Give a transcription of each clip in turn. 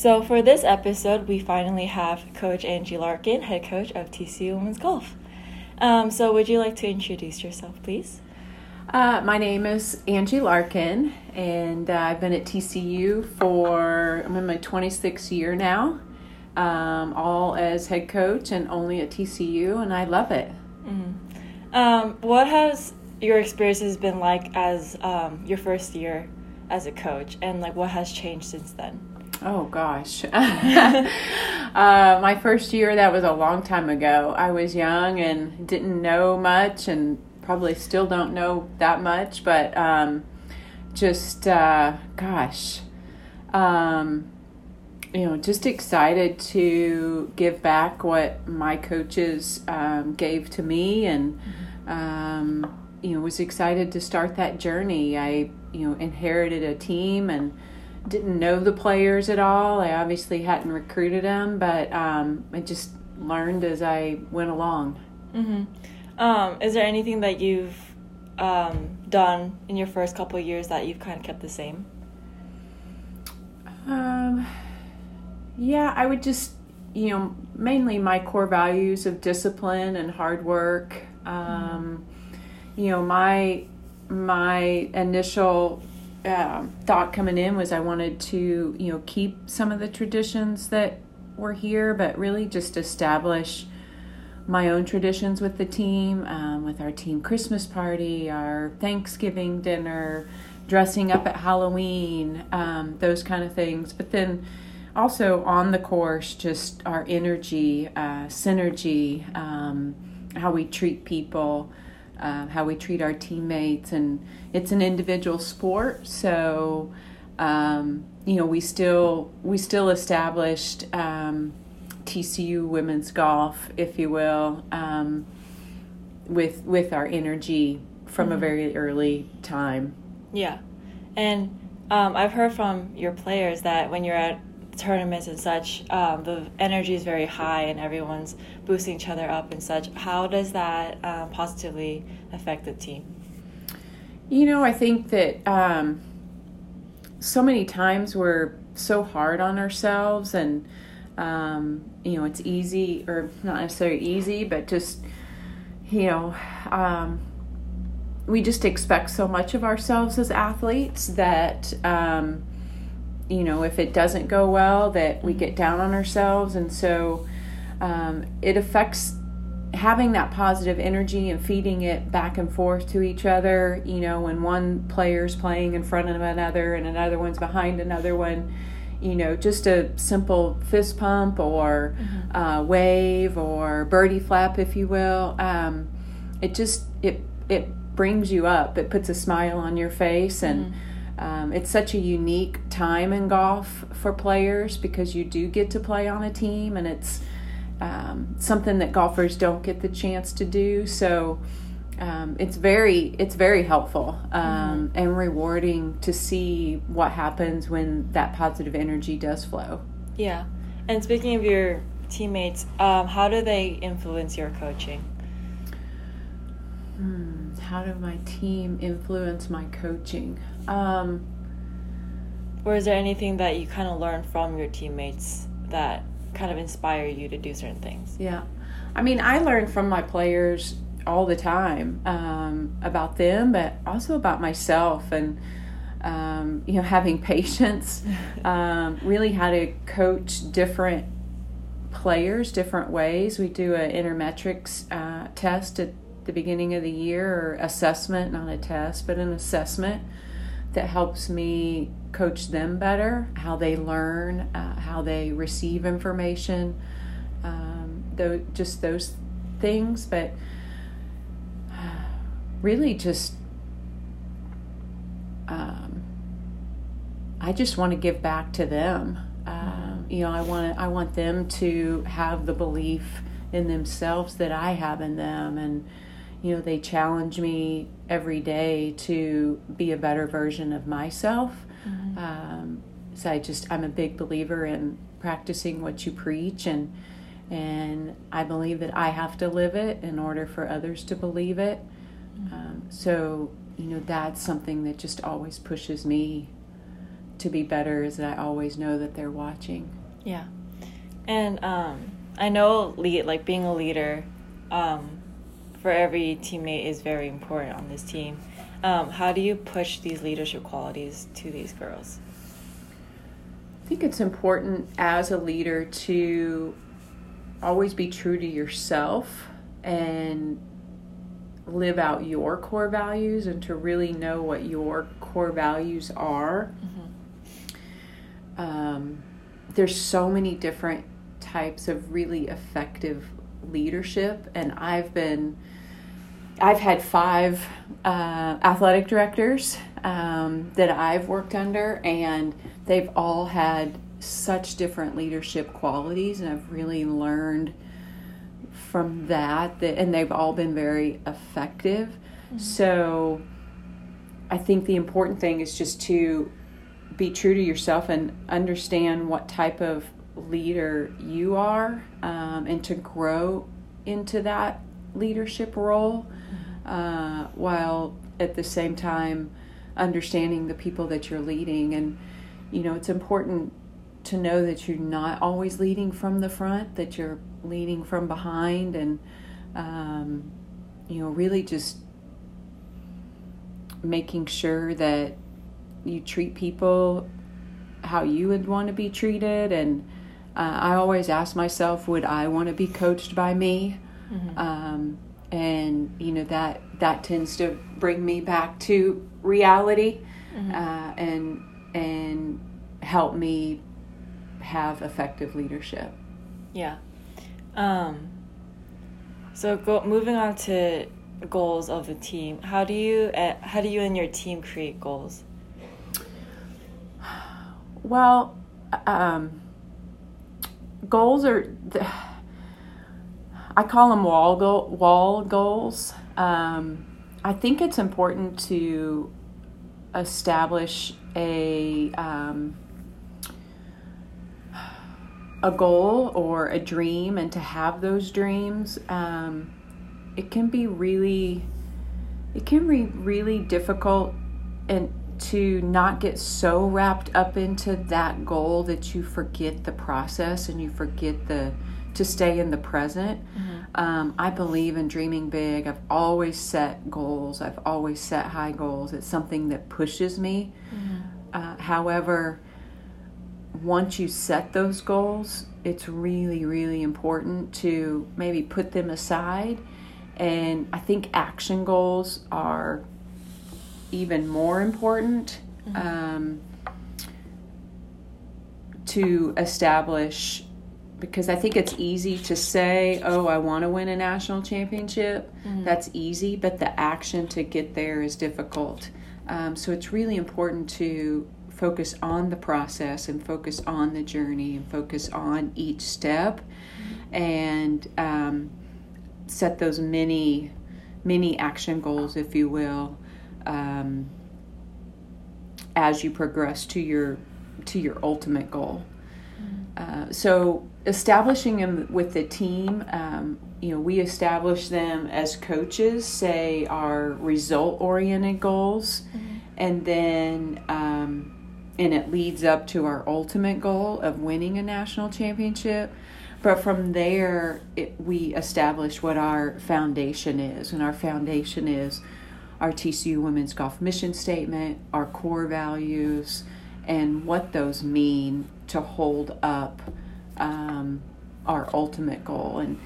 So, for this episode, we finally have Coach Angie Larkin, head coach of TCU Women's Golf. Um, so, would you like to introduce yourself, please? Uh, my name is Angie Larkin, and uh, I've been at TCU for I'm in my 26th year now, um, all as head coach and only at TCU, and I love it. Mm-hmm. Um, what has your experiences been like as um, your first year as a coach, and like what has changed since then? Oh gosh, uh, my first year that was a long time ago. I was young and didn't know much, and probably still don't know that much, but um, just uh, gosh, um, you know, just excited to give back what my coaches um, gave to me, and um, you know, was excited to start that journey. I you know inherited a team and didn't know the players at all. I obviously hadn't recruited them, but um, I just learned as I went along. Mm-hmm. Um, is there anything that you've um, done in your first couple of years that you've kind of kept the same? Um, yeah, I would just, you know, mainly my core values of discipline and hard work. Um, you know, my my initial uh, thought coming in was I wanted to, you know, keep some of the traditions that were here, but really just establish my own traditions with the team, um, with our team Christmas party, our Thanksgiving dinner, dressing up at Halloween, um, those kind of things. But then also on the course, just our energy, uh, synergy, um, how we treat people, uh, how we treat our teammates, and it's an individual sport, so um, you know we still we still established um, TCU women's golf, if you will, um, with with our energy from mm-hmm. a very early time. Yeah, and um, I've heard from your players that when you're at tournaments and such, um, the energy is very high and everyone's boosting each other up and such. How does that um, positively affect the team? You know, I think that um, so many times we're so hard on ourselves and um, you know, it's easy, or not necessarily easy, but just, you know, um, we just expect so much of ourselves as athletes that, um, you know, if it doesn't go well, that we get down on ourselves. And so um, it affects having that positive energy and feeding it back and forth to each other. You know, when one player's playing in front of another and another one's behind another one you know, just a simple fist pump or mm-hmm. uh, wave or birdie flap, if you will. Um, it just it it brings you up. It puts a smile on your face, and mm-hmm. Um, it's such a unique time in golf for players because you do get to play on a team, and it's um, something that golfers don't get the chance to do. So um, it's very it's very helpful um, mm-hmm. and rewarding to see what happens when that positive energy does flow. Yeah, and speaking of your teammates, um, how do they influence your coaching? Hmm, how do my team influence my coaching? Um, or is there anything that you kind of learn from your teammates that kind of inspire you to do certain things? Yeah, I mean, I learn from my players all the time um, about them, but also about myself and um, you know having patience. Um, really, how to coach different players different ways. We do an Innermetrix uh, test at the beginning of the year, or assessment, not a test, but an assessment that helps me coach them better, how they learn, uh, how they receive information, um, though just those things, but really just um, I just want to give back to them. Um, you know, I want I want them to have the belief in themselves that I have in them, and you know, they challenge me every day to be a better version of myself. Mm-hmm. Um, so I just I'm a big believer in practicing what you preach, and and I believe that I have to live it in order for others to believe it. Um, so, you know, that's something that just always pushes me to be better is that I always know that they're watching. Yeah, and um, I know lead like being a leader um, for every teammate is very important on this team. Um, how do you push these leadership qualities to these girls? I think it's important as a leader to always be true to yourself and live out your core values and to really know what your core values are. Mm-hmm. Um, there's so many different types of really effective leadership, and I've been. I've had five uh, athletic directors um, that I've worked under, and they've all had such different leadership qualities, and I've really learned from that, that and they've all been very effective. Mm-hmm. So I think the important thing is just to be true to yourself and understand what type of leader you are um, and to grow into that leadership role. Uh, while at the same time understanding the people that you're leading. And you know it's important to know that you're not always leading from the front that you're leading from behind and um, you know really just making sure that you treat people how you would want to be treated. And uh, i always ask myself would i want to be coached by me? Mm-hmm. um, and you know that that tends to bring me back to reality mm-hmm. uh, and and help me have effective leadership yeah um, so go, moving on to goals of the team. How do you uh, how do you and your team create goals? Well, um, goals are the, I call them wall go, wall goals. Um, I think it's important to establish a um, a goal or a dream and to have those dreams, um, it can be really, it can be really difficult and to not get so wrapped up into that goal that you forget the process and you forget the to stay in the present. Mm-hmm. Um, I believe in dreaming big. I've always set goals. I've always set high goals. It's something that pushes me. Mm-hmm. Uh, however, once you set those goals, it's really, really important to maybe put them aside. And I think action goals are even more important mm-hmm. um, to establish because I think it's easy to say, oh, I want to win a national championship. Mm-hmm. That's easy, but the action to get there is difficult. Um, so it's really important to focus on the process and focus on the journey and focus on each step and um, set those mini mini action goals if you will um, as you progress to your to your ultimate goal uh, so establishing them with the team um, you know we establish them as coaches say our result oriented goals mm-hmm. and then um, and it leads up to our ultimate goal of winning a national championship. But from there, it, we establish what our foundation is, and our foundation is our TCU Women's Golf mission statement, our core values, and what those mean to hold up um, our ultimate goal. And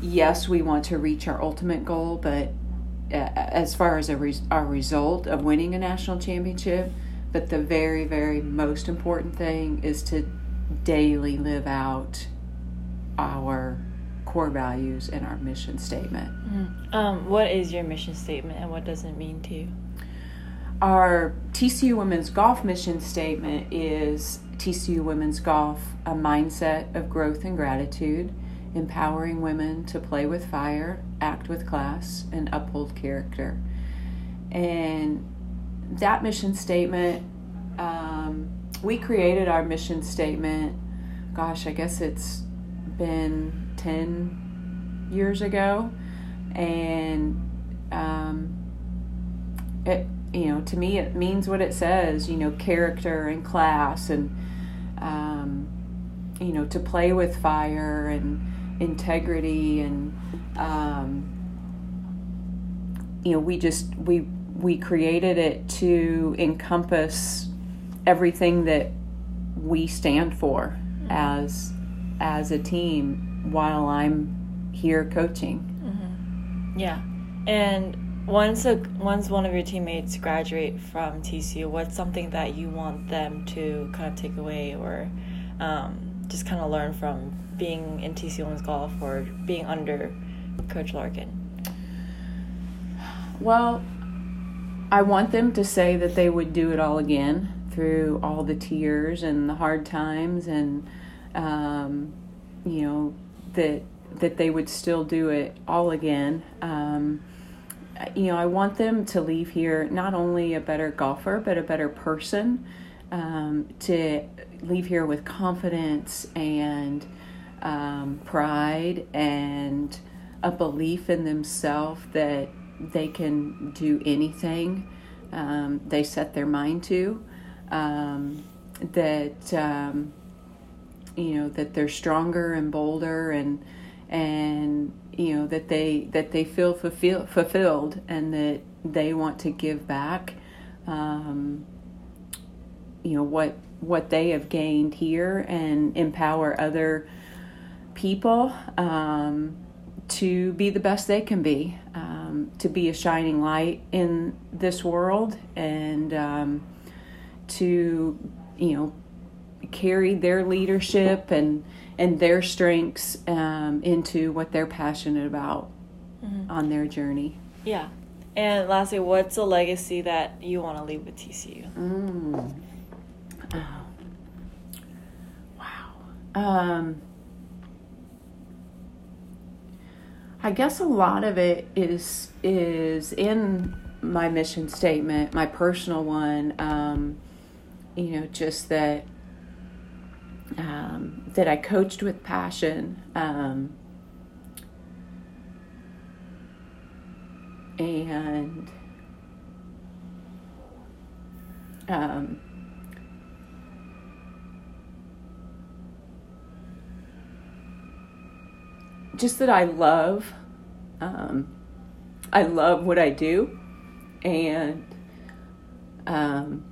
yes, we want to reach our ultimate goal, but uh, as far as res- our result of winning a national championship, but the very, very most important thing is to daily live out our core values and our mission statement. Mm. Um, what is your mission statement and what does it mean to you? Our TCU Women's Golf mission statement is TCU Women's Golf, a mindset of growth and gratitude, empowering women to play with fire, act with class, and uphold character. And that mission statement, um, we created our mission statement, gosh, I guess it's been 10 years ago. And um, it, you know, to me, it means what it says. You know, character and class, and um, you know, to play with fire and integrity, and um, you know, we just we we created it to encompass everything that we stand for mm-hmm. as as a team while I'm here coaching. Mm-hmm. Yeah, and once a once one of your teammates graduate from TCU, what's something that you want them to kind of take away or um, just kind of learn from being in TCU women's golf or being under Coach Larkin? Well, I want them to say that they would do it all again through all the tears and the hard times, and um, you know that that they would still do it all again. Um, you know, I want them to leave here not only a better golfer, but a better person. Um, to leave here with confidence and um, pride and a belief in themselves that they can do anything um, they set their mind to. Um, that um, you know that they're stronger and bolder and and you know that they that they feel fulfill, fulfilled and that they want to give back um, you know what what they have gained here and empower other people um, to be the best they can be um, to be a shining light in this world and um, to you know carry their leadership and and their strengths um, into what they're passionate about mm-hmm. on their journey. Yeah. And lastly, what's a legacy that you want to leave with TCU? Mm. Oh. Wow. Um, I guess a lot of it is is in my mission statement, my personal one. Um, you know, just that um, that I coached with passion. Um, and um, just that I love, um, I love what I do, and um,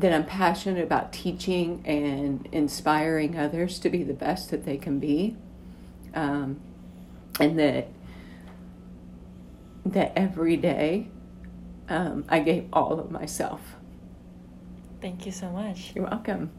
that I'm passionate about teaching and inspiring others to be the best that they can be, um, and that that every day um, I gave all of myself. Thank you so much. You're welcome.